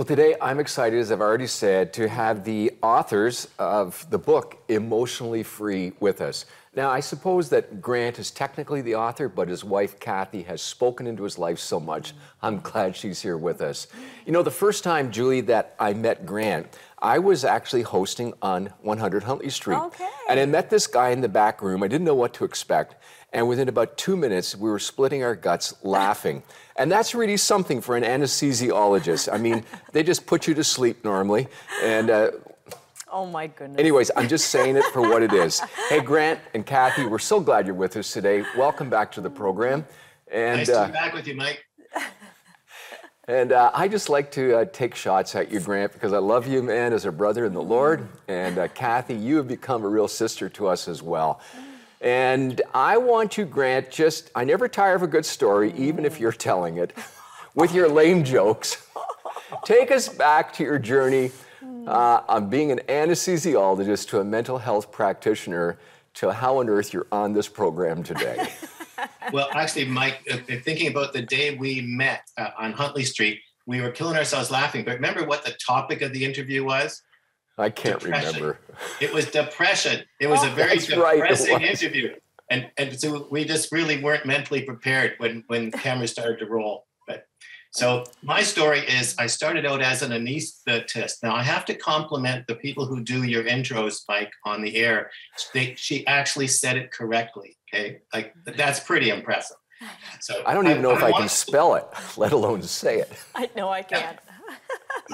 Well, today I'm excited, as I've already said, to have the authors of the book Emotionally Free with us. Now, I suppose that Grant is technically the author, but his wife Kathy has spoken into his life so much. I'm glad she's here with us. You know, the first time, Julie, that I met Grant, I was actually hosting on 100 Huntley Street. Okay. And I met this guy in the back room. I didn't know what to expect. And within about two minutes, we were splitting our guts laughing. And that's really something for an anesthesiologist. I mean, they just put you to sleep normally. And uh, Oh my goodness. Anyways, I'm just saying it for what it is. Hey, Grant and Kathy, we're so glad you're with us today. Welcome back to the program. And nice to uh, be back with you, Mike. And uh, I just like to uh, take shots at you, Grant, because I love you, man, as a brother in the Lord. And uh, Kathy, you have become a real sister to us as well. And I want you, Grant, just, I never tire of a good story, even if you're telling it, with your lame jokes. Take us back to your journey uh, on being an anesthesiologist to a mental health practitioner to how on earth you're on this program today. well, actually, Mike, uh, thinking about the day we met uh, on Huntley Street, we were killing ourselves laughing. But remember what the topic of the interview was? I can't depression. remember. It was depression. It was oh, a very depressing right, interview. And, and so we just really weren't mentally prepared when, when the cameras started to roll. But so my story is I started out as an anesthetist. Now I have to compliment the people who do your intros, Mike, on the air. They, she actually said it correctly. Okay, like that's pretty impressive. So I don't even I, know if I, I can spell it, let alone say it. I know I can't.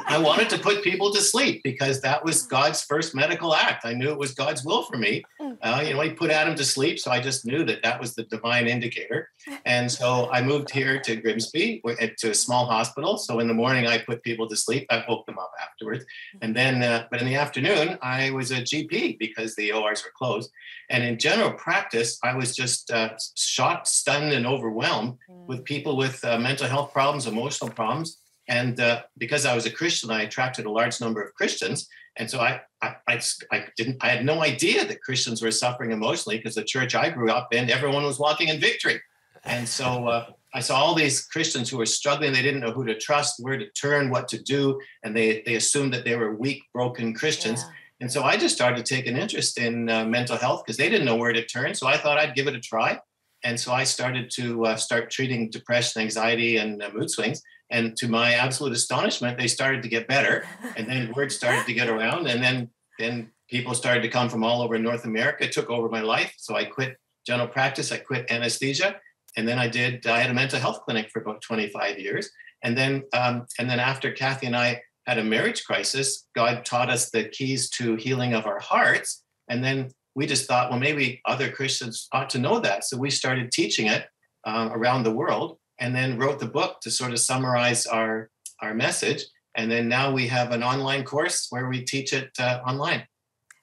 I wanted to put people to sleep because that was God's first medical act. I knew it was God's will for me. Mm. Uh, you know, He put Adam to sleep, so I just knew that that was the divine indicator. And so I moved here to Grimsby to a small hospital. So in the morning, I put people to sleep. I woke them up afterwards, and then, uh, but in the afternoon, I was a GP because the ORs were closed. And in general practice, I was just uh, shocked, stunned, and overwhelmed mm. with people with uh, mental health problems, emotional problems and uh, because I was a Christian, I attracted a large number of Christians. And so I, I, I, I, didn't, I had no idea that Christians were suffering emotionally because the church I grew up in, everyone was walking in victory. And so uh, I saw all these Christians who were struggling. They didn't know who to trust, where to turn, what to do. And they, they assumed that they were weak, broken Christians. Yeah. And so I just started to take an interest in uh, mental health because they didn't know where to turn. So I thought I'd give it a try. And so I started to uh, start treating depression, anxiety, and uh, mood swings. And to my absolute astonishment, they started to get better. And then word started to get around. And then, then people started to come from all over North America, it took over my life. So I quit general practice, I quit anesthesia. And then I did, I had a mental health clinic for about 25 years. And then, um, and then after Kathy and I had a marriage crisis, God taught us the keys to healing of our hearts. And then we just thought, well, maybe other Christians ought to know that. So we started teaching it uh, around the world and then wrote the book to sort of summarize our our message. And then now we have an online course where we teach it uh, online.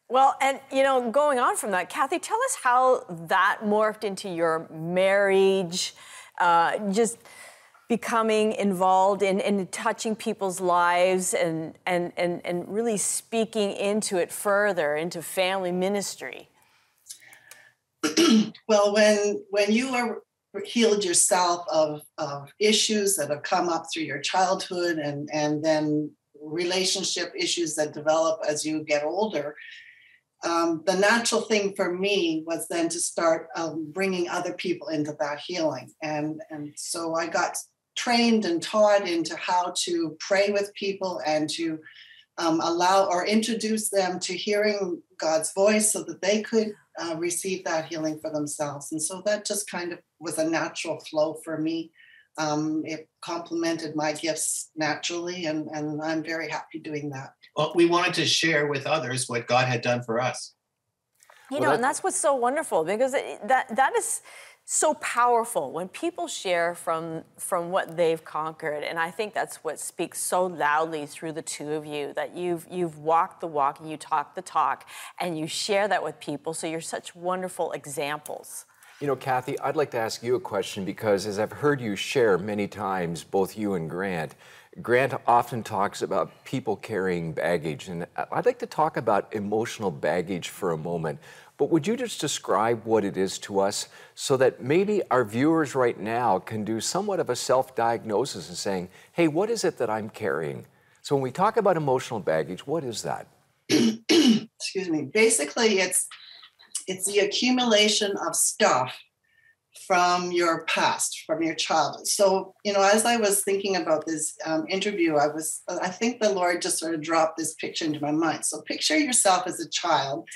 Well and you know going on from that kathy tell us how that morphed into your marriage uh, just becoming involved in, in touching people's lives and, and, and, and really speaking into it further into family ministry. Well when when you are healed yourself of, of issues that have come up through your childhood and, and then relationship issues that develop as you get older. Um, the natural thing for me was then to start um, bringing other people into that healing. And, and so I got trained and taught into how to pray with people and to um, allow or introduce them to hearing God's voice so that they could uh, receive that healing for themselves. And so that just kind of was a natural flow for me. Um, it complemented my gifts naturally, and, and I'm very happy doing that. Well, we wanted to share with others what God had done for us. You well, know, and that's what's so wonderful because it, that that is so powerful when people share from from what they've conquered. And i think that's what speaks so loudly through the two of you that you've you've walked the walk and you talk the talk and you share that with people. So you're such wonderful examples. You know kathy i'd like to ask you a question because as i've heard you share many times both you and grant grant often talks about people carrying baggage. And i'd like to talk about emotional baggage for a moment but would you just describe what it is to us so that maybe our viewers right now can do somewhat of a self diagnosis and saying, hey, what is it that I'm carrying? So when we talk about emotional baggage, what is that? Excuse me. Basically, it's it's the accumulation of stuff from your past, from your childhood. So, you know, as I was thinking about this um, interview, I was, I think the Lord just sort of dropped this picture into my mind. So, picture yourself as a child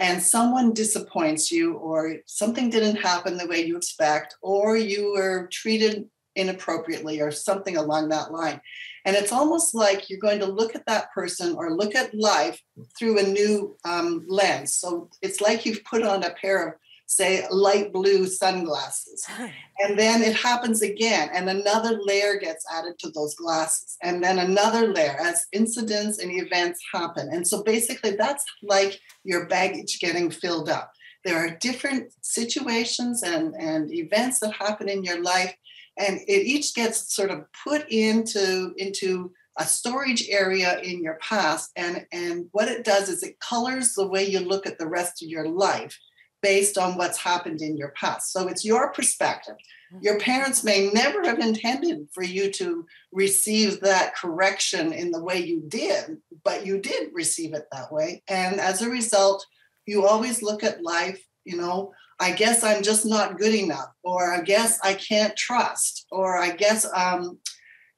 and someone disappoints you, or something didn't happen the way you expect, or you were treated inappropriately, or something along that line. And it's almost like you're going to look at that person or look at life through a new um, lens. So it's like you've put on a pair of say light blue sunglasses. And then it happens again, and another layer gets added to those glasses, and then another layer as incidents and events happen. And so basically, that's like your baggage getting filled up. There are different situations and, and events that happen in your life, and it each gets sort of put into, into a storage area in your past. And, and what it does is it colors the way you look at the rest of your life based on what's happened in your past. So it's your perspective. Your mm-hmm. parents may never have intended for you to receive that correction in the way you did, but you did receive it that way. And as a result, you always look at life, you know, I guess I'm just not good enough, or I guess I can't trust, or I guess um,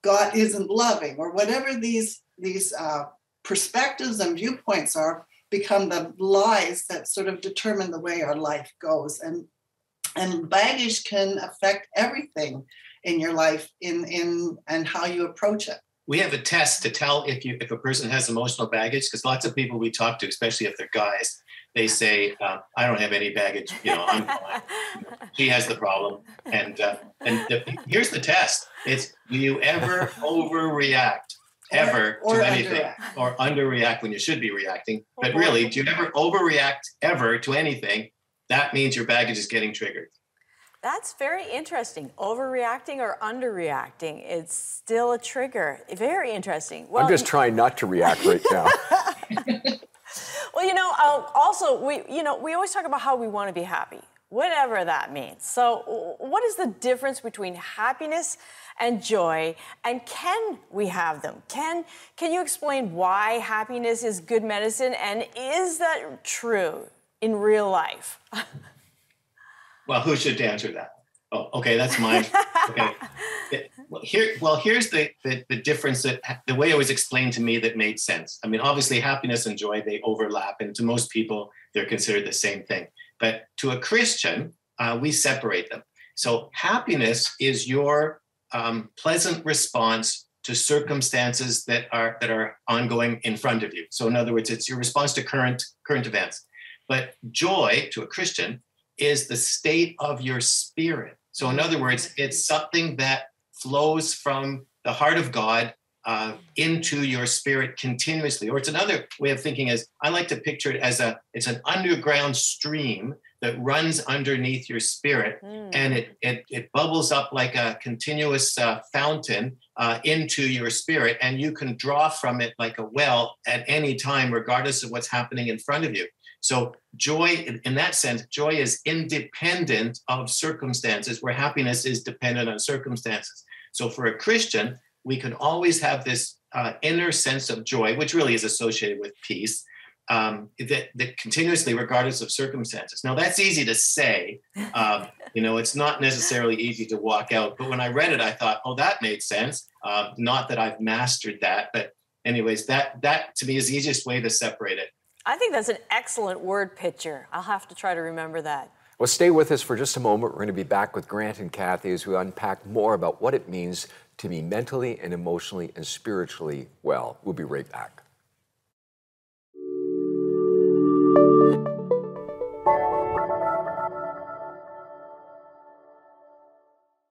God isn't loving, or whatever these these uh, perspectives and viewpoints are become the lies that sort of determine the way our life goes. And and baggage can affect everything in your life in in and how you approach it. We have a test to tell if you if a person has emotional baggage because lots of people we talk to especially if they're guys they say uh, i don't have any baggage you know i'm she has the problem. And uh, and the, here's the test. It's do you ever overreact ever or, or to anything underreact. or underreact when you should be reacting. But really, do you ever overreact ever to anything? That means your baggage is getting triggered. That's very interesting. Overreacting or underreacting, it's still a trigger. Very interesting. Well, I'm just trying not to react right now. well, you know, uh, also we, you know, we always talk about how we want to be happy, whatever that means. So, what is the difference between happiness and joy? And can we have them? Can can you explain why happiness is good medicine? And is that true in real life? Well who should answer that? Oh okay that's mine. Okay. Well here well here's the, the the difference that the way it was explained to me that made sense. I mean obviously happiness and joy they overlap and to most people they're considered the same thing but to a christian uh, we separate them so happiness is your um, pleasant response to circumstances that are that are ongoing in front of you. So in other words, it's your response to current current events. But joy to a Christian is the state of your spirit. So in other words, it's something that flows from the heart of God uh, into your spirit continuously. Or it's another way of thinking is I like to picture it as a it's an underground stream that runs underneath your spirit mm. and it, it, it bubbles up like a continuous uh, fountain uh, into your spirit and you can draw from it like a well at any time regardless of what's happening in front of you so joy in that sense joy is independent of circumstances where happiness is dependent on circumstances so for a christian we can always have this uh, inner sense of joy which really is associated with peace um, that, that continuously, regardless of circumstances. Now, that's easy to say. Um, you know, it's not necessarily easy to walk out. But when I read it, I thought, oh, that made sense. Uh, not that I've mastered that, but anyways, that that to me is the easiest way to separate it. I think that's an excellent word picture. I'll have to try to remember that. Well, stay with us for just a moment. We're going to be back with Grant and Kathy as we unpack more about what it means to be mentally and emotionally and spiritually well. We'll be right back.